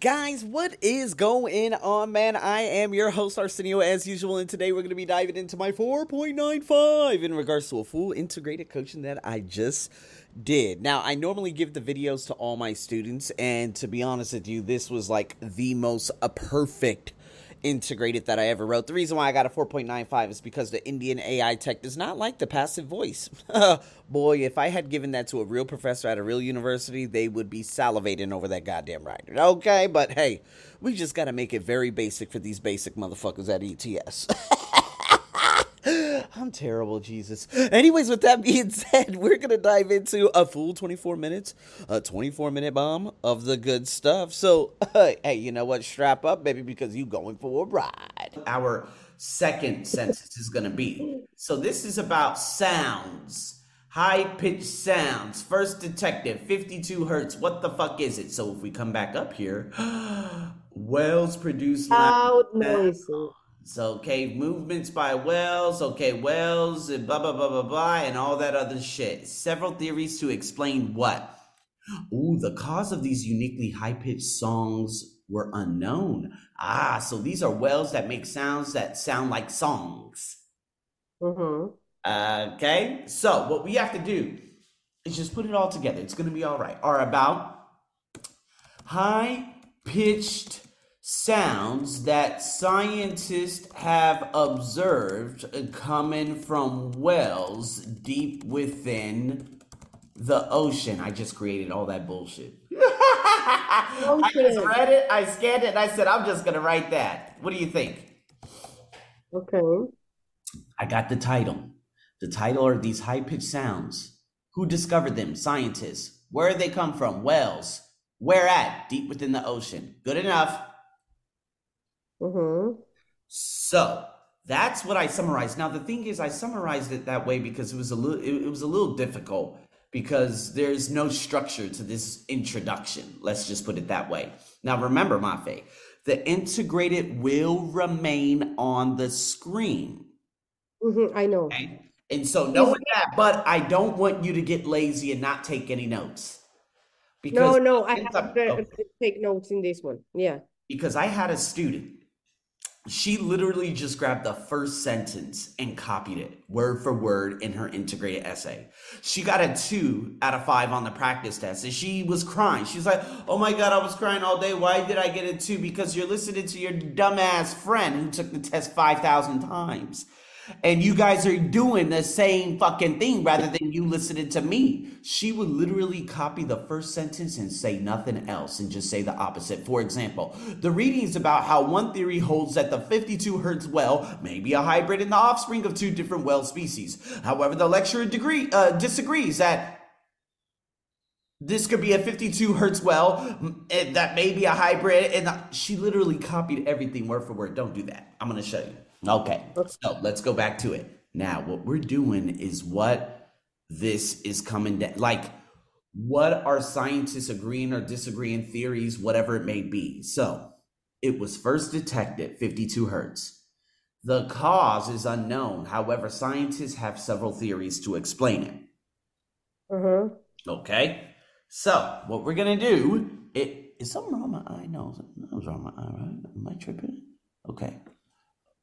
guys, what is going on, man? I am your host, Arsenio, as usual, and today we're going to be diving into my 4.95 in regards to a full integrated coaching that I just did. Now, I normally give the videos to all my students, and to be honest with you, this was like the most perfect integrated that I ever wrote. The reason why I got a 4.95 is because the Indian AI tech does not like the passive voice. Boy, if I had given that to a real professor at a real university, they would be salivating over that goddamn writer. Okay, but hey, we just got to make it very basic for these basic motherfuckers at ETS. I'm terrible, Jesus. Anyways, with that being said, we're gonna dive into a full 24 minutes, a 24 minute bomb of the good stuff. So, uh, hey, you know what? Strap up, baby, because you going for a ride. Our second census is gonna be. So this is about sounds, high pitched sounds. First detected, 52 hertz. What the fuck is it? So if we come back up here, Wells produced loud noises. So, okay, movements by Wells, okay, Wells, and blah, blah, blah, blah, blah, and all that other shit. Several theories to explain what? Ooh, the cause of these uniquely high pitched songs were unknown. Ah, so these are wells that make sounds that sound like songs. Mm-hmm. Okay, so what we have to do is just put it all together. It's going to be all right. Are about high pitched sounds that scientists have observed coming from wells deep within the ocean. I just created all that bullshit. I just read it, I scanned it, and I said, I'm just going to write that. What do you think? Okay. I got the title. The title are these high pitched sounds. Who discovered them? Scientists. Where they come from? Wells. Where at? Deep within the ocean. Good enough. Mm-hmm. So that's what I summarized. Now the thing is, I summarized it that way because it was a little, it, it was a little difficult because there's no structure to this introduction. Let's just put it that way. Now remember, Mafe, the integrated will remain on the screen. Mm-hmm. I know. Okay? And so knowing that, but I don't want you to get lazy and not take any notes. No, no, I have to oh, take notes in this one. Yeah. because I had a student. She literally just grabbed the first sentence and copied it word for word in her integrated essay. She got a two out of five on the practice test and she was crying. She was like, Oh my God, I was crying all day. Why did I get a two? Because you're listening to your dumbass friend who took the test 5,000 times. And you guys are doing the same fucking thing rather than you listening to me. She would literally copy the first sentence and say nothing else and just say the opposite. For example, the reading is about how one theory holds that the 52 hertz well may be a hybrid and the offspring of two different well species. However, the lecturer degree, uh, disagrees that this could be a 52 hertz well that may be a hybrid and she literally copied everything word for word don't do that i'm going to show you okay so let's go back to it now what we're doing is what this is coming down like what are scientists agreeing or disagreeing theories whatever it may be so it was first detected 52 hertz the cause is unknown however scientists have several theories to explain it Mm-hmm. Okay. So what we're gonna do? It is something wrong with my eye. No, something's wrong with my eye. Right? Am I tripping? Okay.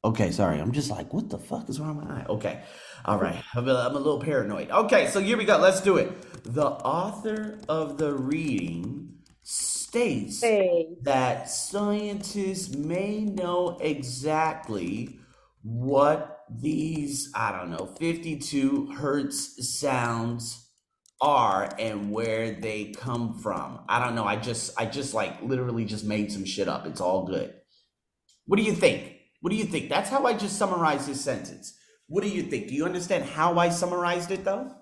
Okay. Sorry. I'm just like, what the fuck is wrong with my eye? Okay. All right. I'm a, I'm a little paranoid. Okay. So here we go. Let's do it. The author of the reading states Hey. that scientists may know exactly what these, I don't know, 52 hertz sounds are and where they come from. I don't know. I just, I just like literally just made some shit up. It's all good. What do you think? What do you think? That's how I just summarized this sentence. What do you think? Do you understand how I summarized it though?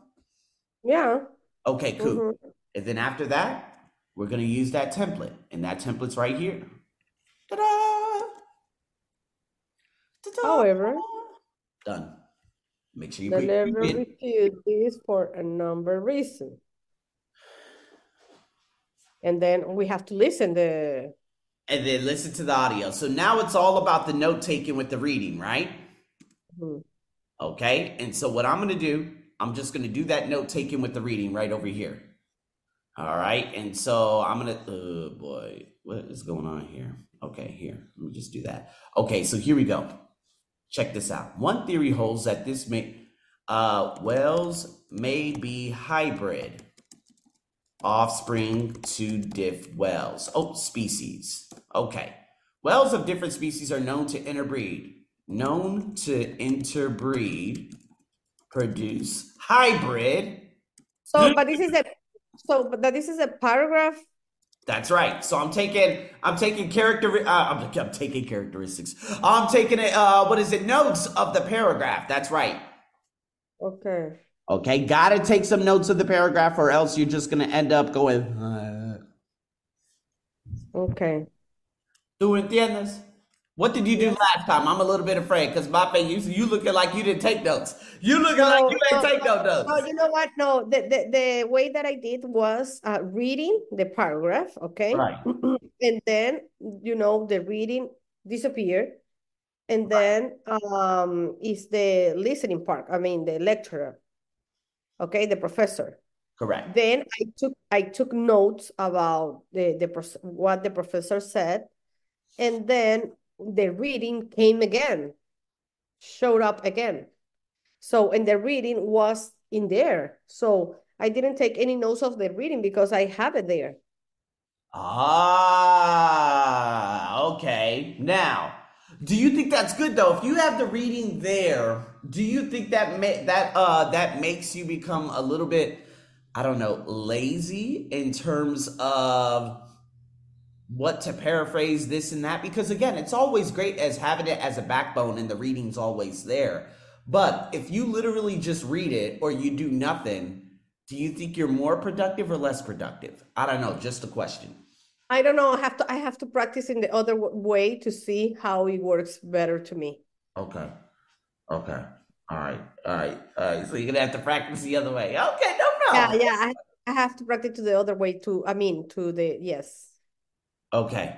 Yeah. Okay, cool. Mhm. And then after that, we're gonna use that template, and that template's right here. Ta-da! Ta-da! However, done. Make sure you the never in. this for a number reason. And then we have to listen the and then listen to the audio. So now it's all about the note taking with the reading, right? Mhm. Okay. And so what I'm gonna do, I'm just gonna do that note taking with the reading right over here. All right. And so I'm gonna, oh boy, what is going on here? Okay, here. Let me just do that. Okay, so here we go. Check this out. One theory holds that this may uh whales may be hybrid offspring to diff whales. Oh, species. Okay. Whales of different species are known to interbreed. Known to interbreed, produce hybrid. So, but this is a so, but this is a paragraph. That's right. So I'm taking I'm taking character uh, I'm, I'm taking characteristics. I'm taking it. Uh, what is it? Notes of the paragraph. That's right. Okay. Okay, gotta take some notes of the paragraph, or else you're just gonna end up going. Uh, Okay. ¿Tú entiendes? What did you do last time? I'm a little bit afraid because my face, you you looking like you didn't take notes. You looking like you didn't take no notes. No, you know what? No, the, the, the way that I did was uh, reading the paragraph, okay? Right. And then, you know, the reading disappeared. And then um is the listening part, I mean the lecturer, okay, the professor. Correct. Then I took I took notes about the, the what the professor said, and then the reading came again, showed up again. So and the reading was in there. So I didn't take any notes of the reading because I have it there. Ah, okay. Now, do you think that's good though? If you have the reading there, do you think that ma- that uh that makes you become a little bit, I don't know, lazy in terms of what to paraphrase this and that? Because again, it's always great as having it as a backbone and the reading's always there. But if you literally just read it or you do nothing, do you think you're more productive or less productive? I don't know, just a question. I don't know. I have to I have to practice in the other way to see how it works better to me. Okay. Okay. All right. All right. All right. So you're gonna have to practice the other way. Okay, no Yeah, problem. yeah. I, I have to practice to the other way too. I mean, to the yes. Okay.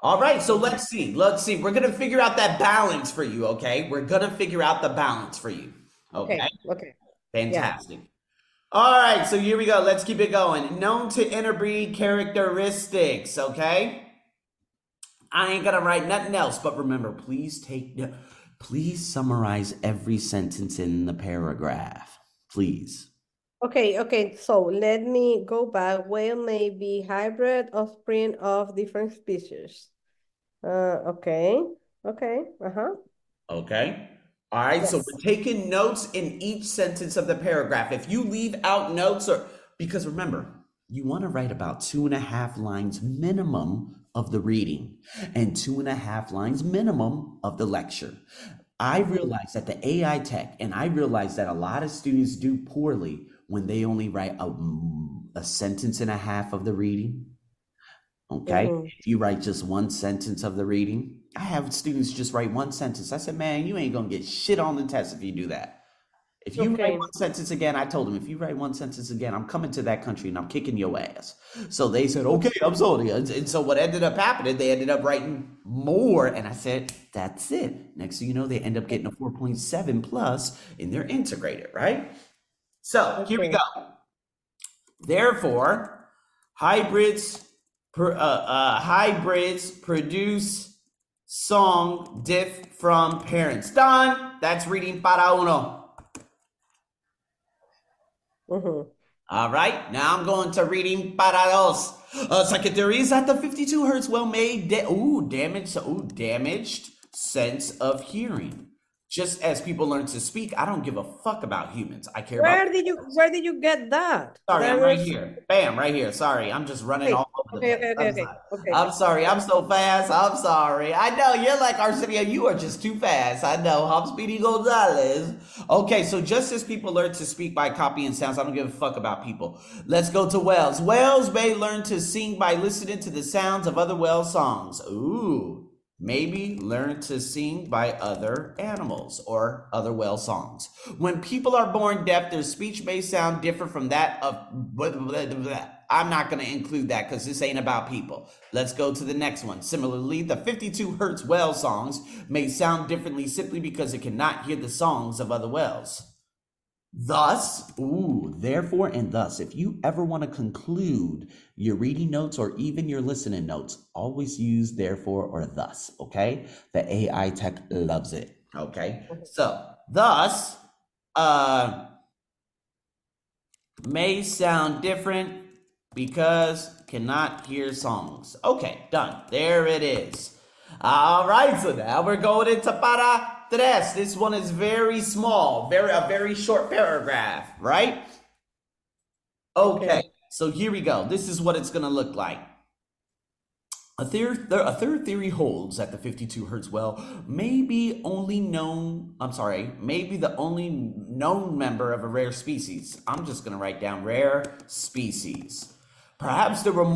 All right. So let's see. Let's see. We're gonna figure out that balance for you. Okay. We're gonna figure out the balance for you. Okay. Okay. Okay. Fantastic. All right. So here we go. Let's keep it going. Known to interbreed characteristics. Okay. I ain't gonna write nothing else, but remember, please take no- please summarize every sentence in the paragraph. Please. Okay, okay. So let me go back. Whale may be hybrid offspring of different species. Uh, okay. Okay. Uh-huh. Okay. All right. So we're taking notes in each sentence of the paragraph. If you leave out notes or because remember, you want to write about two and a half lines minimum of the reading and two and a half lines minimum of the lecture. I realize that the AI tech, and I realize that a lot of students do poorly when they only write a, a sentence and a half of the reading. Okay. Mhm. If you write just one sentence of the reading, I have students just write one sentence. I said, man, you ain't gonna get shit on the test if you do that. If you Okay. write one sentence again, I told them, if you write one sentence again, I'm coming to that country and I'm kicking your ass. So they said, okay, I'm sorry. And so what ended up happening, they ended up writing more. And I said, that's it. Next thing you know, they end up getting a 4.7 plus in their integrated, right? So here we go. Therefore, hybrids uh, uh, hybrids produce song diff from parents. Done. That's reading para uno. Mhm. All right. Now I'm going to reading para dos. Uh, second theory is that the 52 hertz well made da- ooh damaged ooh damaged sense of hearing. Just as people learn to speak, I don't give a fuck about humans. I care about Where did you where did you get that? Sorry, That I'm right was- here. Bam, right here. Sorry, I'm just running Okay, all over the place. okay, okay, I'm okay. sorry. Okay. I'm sorry. I'm so fast. I'm sorry. I know you're like Arsenio. You are just too fast. I know. I'm Speedy Gonzalez. Okay, so just as people learn to speak by copying sounds, I don't give a fuck about people. Let's go to whales. Whales may learn to sing by listening to the sounds of other whale songs. Ooh. Maybe learn to sing by other animals or other whale songs. When people are born deaf, their speech may sound different from that of. blah, blah, blah. I'm not going to include that because this ain't about people. Let's go to the next one. Similarly, the 52 hertz whale songs may sound differently simply because it cannot hear the songs of other whales. Thus, ooh, therefore, and thus, if you ever want to conclude your reading notes or even your listening notes, always use therefore or thus, okay? The AI tech loves it, okay? So, thus, uh, may sound different because cannot hear songs. Okay, done. There it is. All right, so now we're going into para tres. This one is very small, very a very short paragraph, right? Okay, Okay. so here we go. This is what it's going to look like. A third, a third theory holds that the 52 hertz well may be only known, I'm sorry, may be the only known member of a rare species. I'm just going to write down rare species. Perhaps there were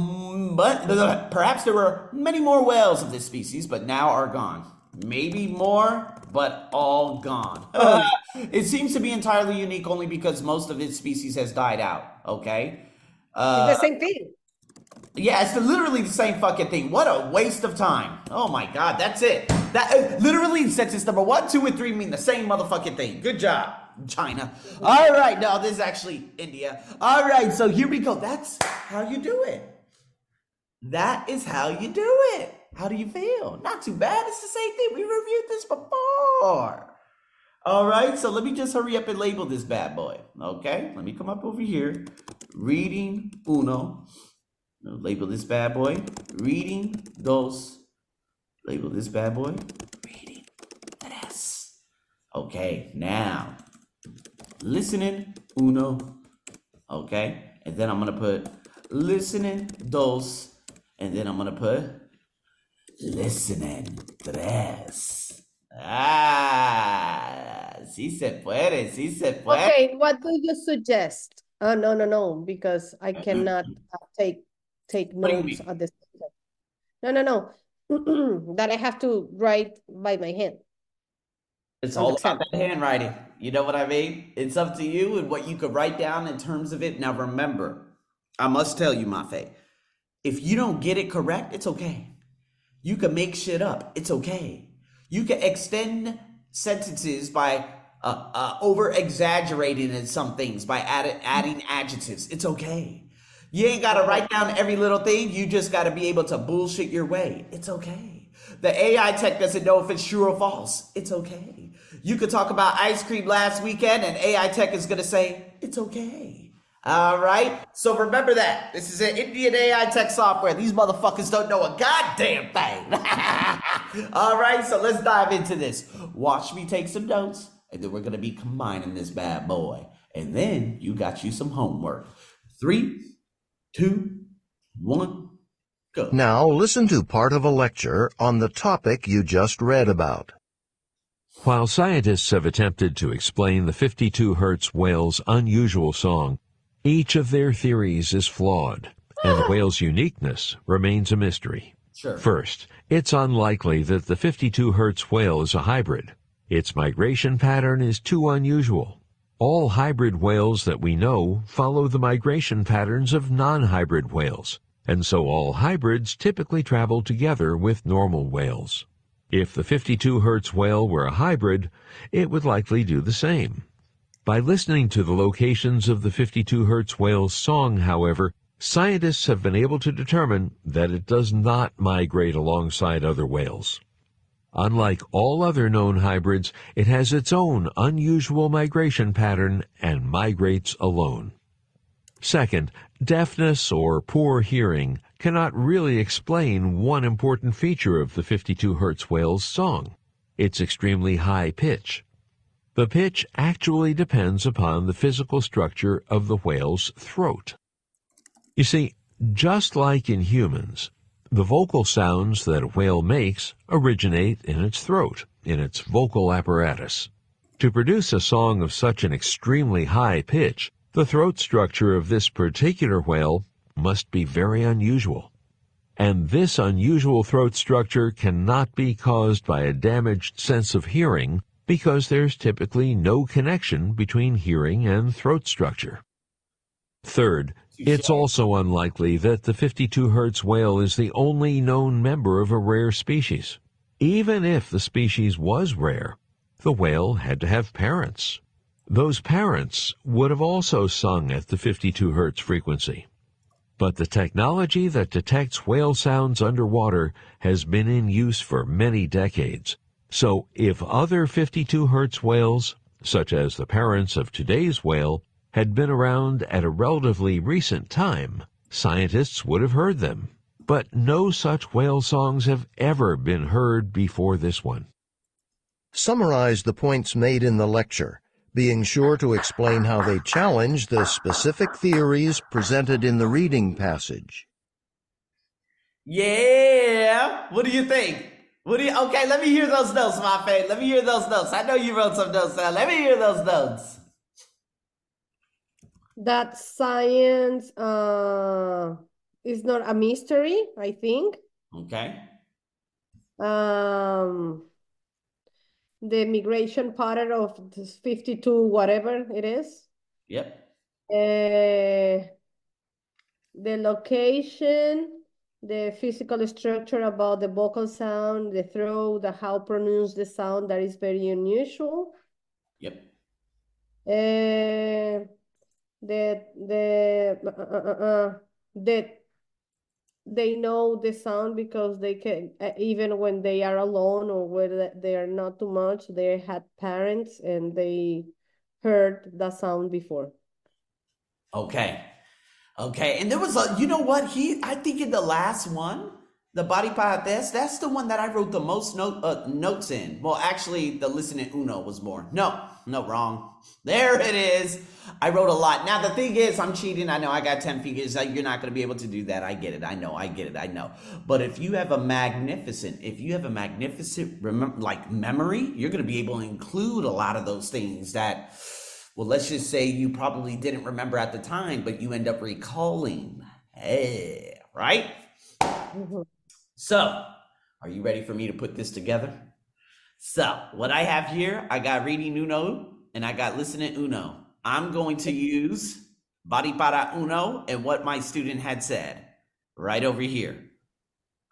but perhaps there were many more whales of this species, but now are gone. Maybe more, but all gone. it seems to be entirely unique only because most of its species has died out. Okay. Uh, It's the same thing. yeah, it's literally the same fucking thing. What a waste of time. Oh my god, that's it. That uh, literally sentence number one, two, and three mean the same motherfucking thing. Good job, China. All right, no, this is actually India. All right, so here we go. That's how you do it. That is how you do it. How do you feel? Not too bad. It's the same thing. We reviewed this before. All right, so let me just hurry up and label this bad boy. Okay, let me come up over here. Reading uno. No, Label this bad boy. Reading dos. Label this bad boy. Reading tres. Okay, now listening uno. Okay, and then I'm gonna put listening dos, and then I'm gonna put listening tres. Ah, sí se puede, sí se puede. Okay, what do you suggest? Uh, no, no, no, because I cannot uh, take take What notes mean? at this. No, no, no. That I have to write by my hand. It's all the about tab. that handwriting. You know what I mean? It's up to you and what you could write down in terms of it. Now, remember, I must tell you, Mafe, if you don't get it correct, it's okay. You can make shit up. It's okay. You can extend sentences by uh, uh, over exaggerating in some things by add, adding adjectives. It's okay. You ain't got to write down every little thing. You just got to be able to bullshit your way. It's okay. The AI tech doesn't know if it's true or false. It's okay. You could talk about ice cream last weekend and AI tech is going to say, it's okay. All right. So remember that. This is an Indian AI tech software. These motherfuckers don't know a goddamn thing. All right. So let's dive into this. Watch me take some notes, and then we're going to be combining this bad boy. And then you got you some homework. Three, two, one, go. Now listen to part of a lecture on the topic you just read about. While scientists have attempted to explain the 52 Hz whale's unusual song, each of their theories is flawed, and the whale's uniqueness remains a mystery. Sure. First, it's unlikely that the 52 Hertz whale is a hybrid. Its migration pattern is too unusual. All hybrid whales that we know follow the migration patterns of non-hybrid whales, and so all hybrids typically travel together with normal whales. If the 52 Hertz whale were a hybrid, it would likely do the same. By listening to the locations of the 52 Hz whale's song, however, scientists have been able to determine that it does not migrate alongside other whales. Unlike all other known hybrids, it has its own unusual migration pattern and migrates alone. Second, deafness or poor hearing cannot really explain one important feature of the 52 Hz whale's song its extremely high pitch. The pitch actually depends upon the physical structure of the whale's throat. You see, just like in humans, the vocal sounds that a whale makes originate in its throat, in its vocal apparatus. To produce a song of such an extremely high pitch, the throat structure of this particular whale must be very unusual. And this unusual throat structure cannot be caused by a damaged sense of hearing because there's typically no connection between hearing and throat structure. Third, it's also unlikely that the 52 Hz whale is the only known member of a rare species. Even if the species was rare, the whale had to have parents. Those parents would have also sung at the 52 hertz frequency. But the technology that detects whale sounds underwater has been in use for many decades. So if other 52 hertz whales, such as the parents of today's whale, had been around at a relatively recent time, scientists would have heard them. But no such whale songs have ever been heard before this one. Summarize the points made in the lecture, being sure to explain how they challenge the specific theories presented in the reading passage. Yeah. What do you think? What do you? Okay, let me hear those notes, my friend. Let me hear those notes. I know you wrote some notes down. Let me hear those notes. That science uh is not a mystery, I think. Okay. Um, the migration pattern of this 52, whatever it is. Yep. Uh, the location, the physical structure about the vocal sound, the throat, the how pronounce the sound that is very unusual. Yep. Uh, the the uh, uh, uh, uh, that they know the sound because they can uh, even when they are alone or when they are not too much they had parents and they heard the sound before Okay. Okay. And there was a, you know what? He, I think in the last one, the body part that's that's the one that I wrote the most note uh, notes in. Well, actually, the listening uno was more. No, no, wrong. There it is. I wrote a lot. Now the thing is, I'm cheating. I know I got ten fingers. Like, You're not going to be able to do that. I get it. I know. I get it. I know. But if you have a magnificent, if you have a magnificent, remember, like memory, you're going to be able to include a lot of those things that well, let's just say you probably didn't remember at the time, but you end up recalling. Hey, right? Mm-hmm. So, are you ready for me to put this together? So, what I have here, I got reading uno and I got listening uno. I'm going to use body para uno and what my student had said right over here.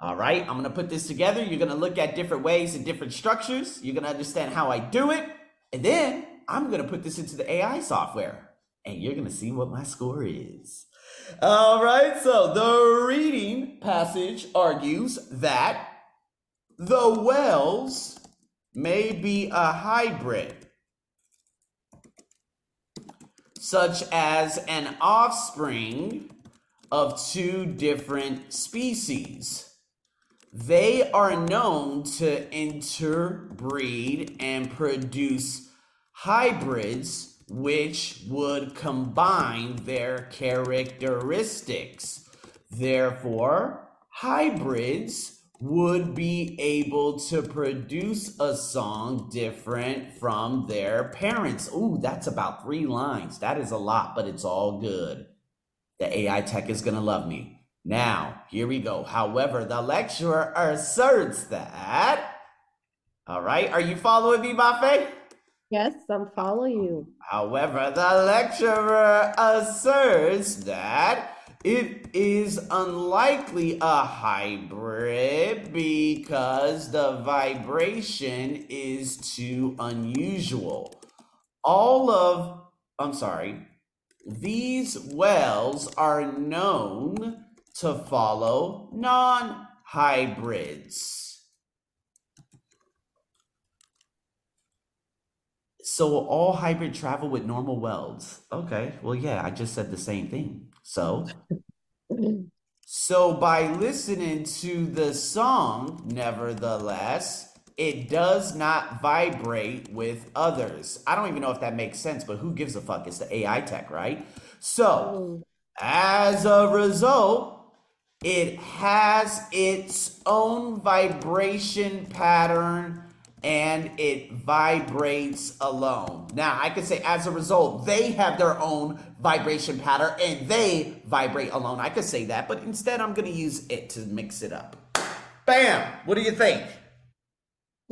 All right, I'm going to put this together. You're going to look at different ways and different structures. You're going to understand how I do it. And then I'm going to put this into the AI software and you're going to see what my score is. All right, so the reading passage argues that the whales may be a hybrid, such as an offspring of two different species. They are known to interbreed and produce hybrids which would combine their characteristics. Therefore, hybrids would be able to produce a song different from their parents. Ooh, that's about three lines. That is a lot, but it's all good. The AI tech is going to love me. Now, here we go. However, the lecturer asserts that. All right, are you following me, Buffet? Yes i'm following you However, the lecturer asserts that it is unlikely a hybrid because the vibration is too unusual. All of, I'm sorry, these wells are known to follow non hybrids. So all hybrid travel with normal welds. Okay, well, yeah, I just said the same thing. So, so by listening to the song, nevertheless, it does not vibrate with others. I don't even know if that makes sense, but who gives a fuck? It's the AI tech, right? So, as a result, it has its own vibration pattern and it vibrates alone. Now, I could say as a result, they have their own vibration pattern and they vibrate alone. I could say that, but instead, I'm going to use it to mix it up. Bam! What do you think?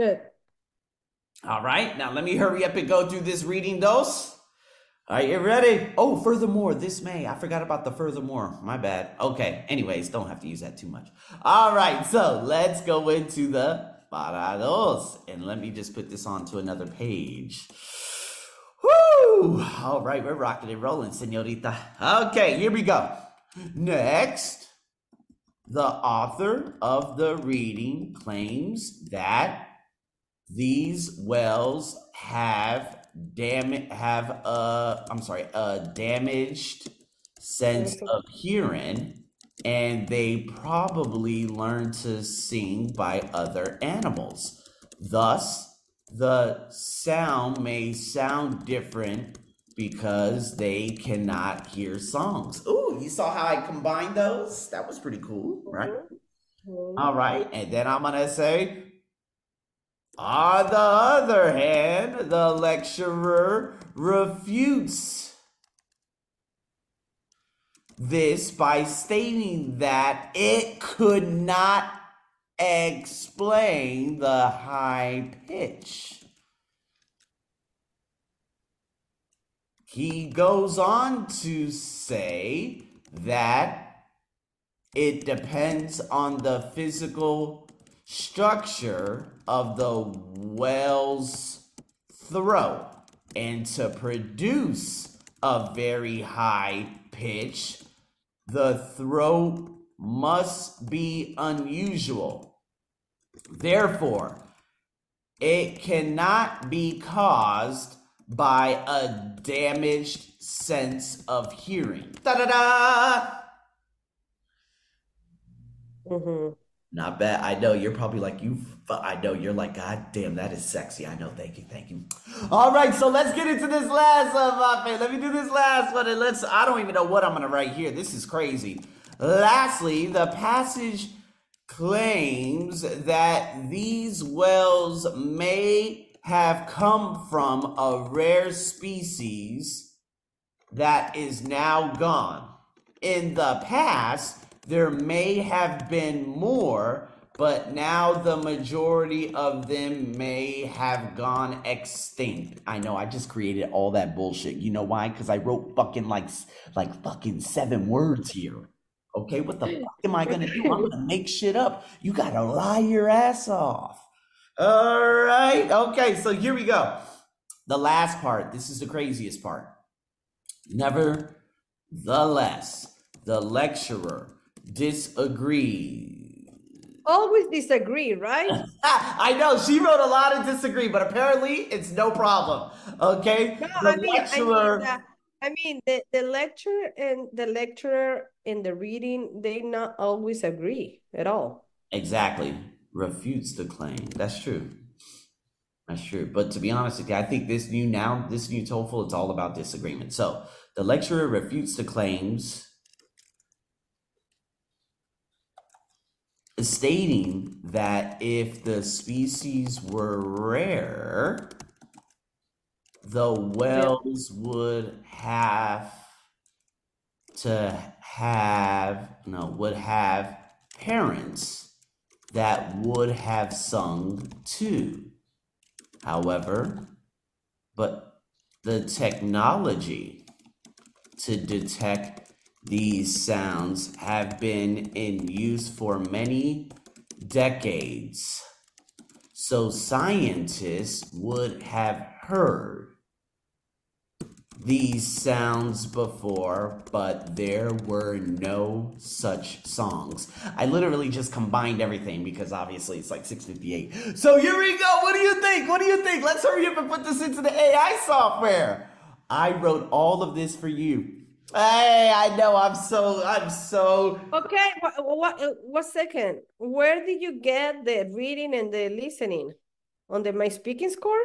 good All right, now let me hurry up and go through this reading dos. Are you ready? Oh, furthermore, this may. I forgot about the furthermore. My bad. Okay, anyways, don't have to use that too much. All right, so let's go into the parados. And let me just put this onto another page. Woo! Woo! All right, we're rocking and rolling, senorita. Okay, here we go. Next, the author of the reading claims that these wells have dam have a I'm sorry, a damaged sense of hearing and they probably learned to sing by other animals. Thus, the sound may sound different because they cannot hear songs. Ooh, you saw how I combined those? That was pretty cool, right? Mhm. All right, and then I'm gonna say, on the other hand, the lecturer refutes this by stating that it could not explain the high pitch. He goes on to say that it depends on the physical structure of the whale's throat. And to produce a very high pitch, the throat must be unusual. Therefore, it cannot be caused by a damaged sense of hearing. Da da da! Mhm. Not bad. I know you're probably like you. I know you're like, God damn, that is sexy. I know. Thank you, thank you. All right, so let's get into this last Mafe. Let me do this last one, and let's. I don't even know what I'm gonna write here. This is crazy. Lastly, the passage claims that these wells may have come from a rare species that is now gone. In the past, there may have been more, but now the majority of them may have gone extinct. I know I just created all that bullshit. You know why? Because I wrote fucking like like fucking seven words here. Okay, what the fuck am I gonna do? I'm gonna make shit up. You gotta lie your ass off. All right. Okay, so here we go. The last part. This is the craziest part. Nevertheless, the lecturer disagrees. Always disagree, right? I know she wrote a lot of disagree, but apparently it's no problem. Okay, No, the I mean, I lecturer. mean, that- I mean, the, the lecturer and the lecturer in the reading, they not always agree at all. Exactly. Refutes the claim. That's true. That's true. But to be honest with you, I think this new now, this new TOEFL, it's all about disagreement. So the lecturer refutes the claims, stating that if the species were rare, the whales would have to have no would have parents that would have sung too. However, but the technology to detect these sounds have been in use for many decades. So scientists would have heard these sounds before, but there were no such songs. I literally just combined everything because obviously it's like 658. So here we go. What do you think? What do you think? Let's hurry up and put this into the AI software. I wrote all of this for you. Hey, I know I'm so I'm so Okay, what, what, what second? Where did you get the reading and the listening? On the My Speaking score?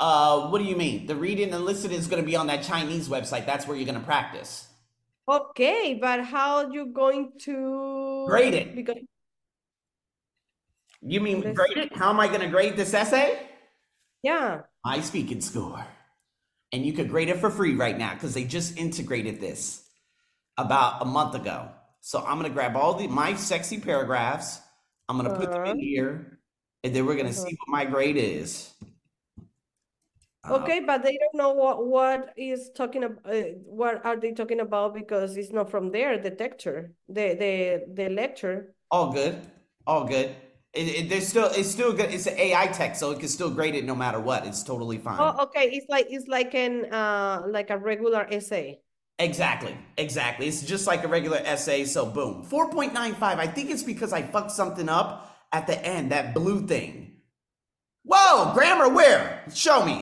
uh what do you mean? The reading and listening is gonna be on that Chinese website. That's where you're gonna practice. Okay, but how are you going to Grade it. Because You mean grade it? How am I gonna grade this essay? yeah, my speaking score. And you could grade it for free right now because they just integrated this about a month ago. So I'm gonna grab all the my sexy paragraphs. I'm gonna put them in Uh-huh. here, and then we're gonna see what my grade is. Uh, okay, but they don't know what what is talking about. Uh, what are they talking about? Because it's not from there. The texture, the the the lecture. all good, all good. It, it, there's still it's still good. It's an AI text, so it can still grade it no matter what. It's totally fine. Oh, okay. It's like it's like an uh like a regular essay. Exactly, exactly. It's just like a regular essay. So boom, four point nine five. I think it's because I fucked something up at the end. That blue thing. Whoa, grammar where? Show me.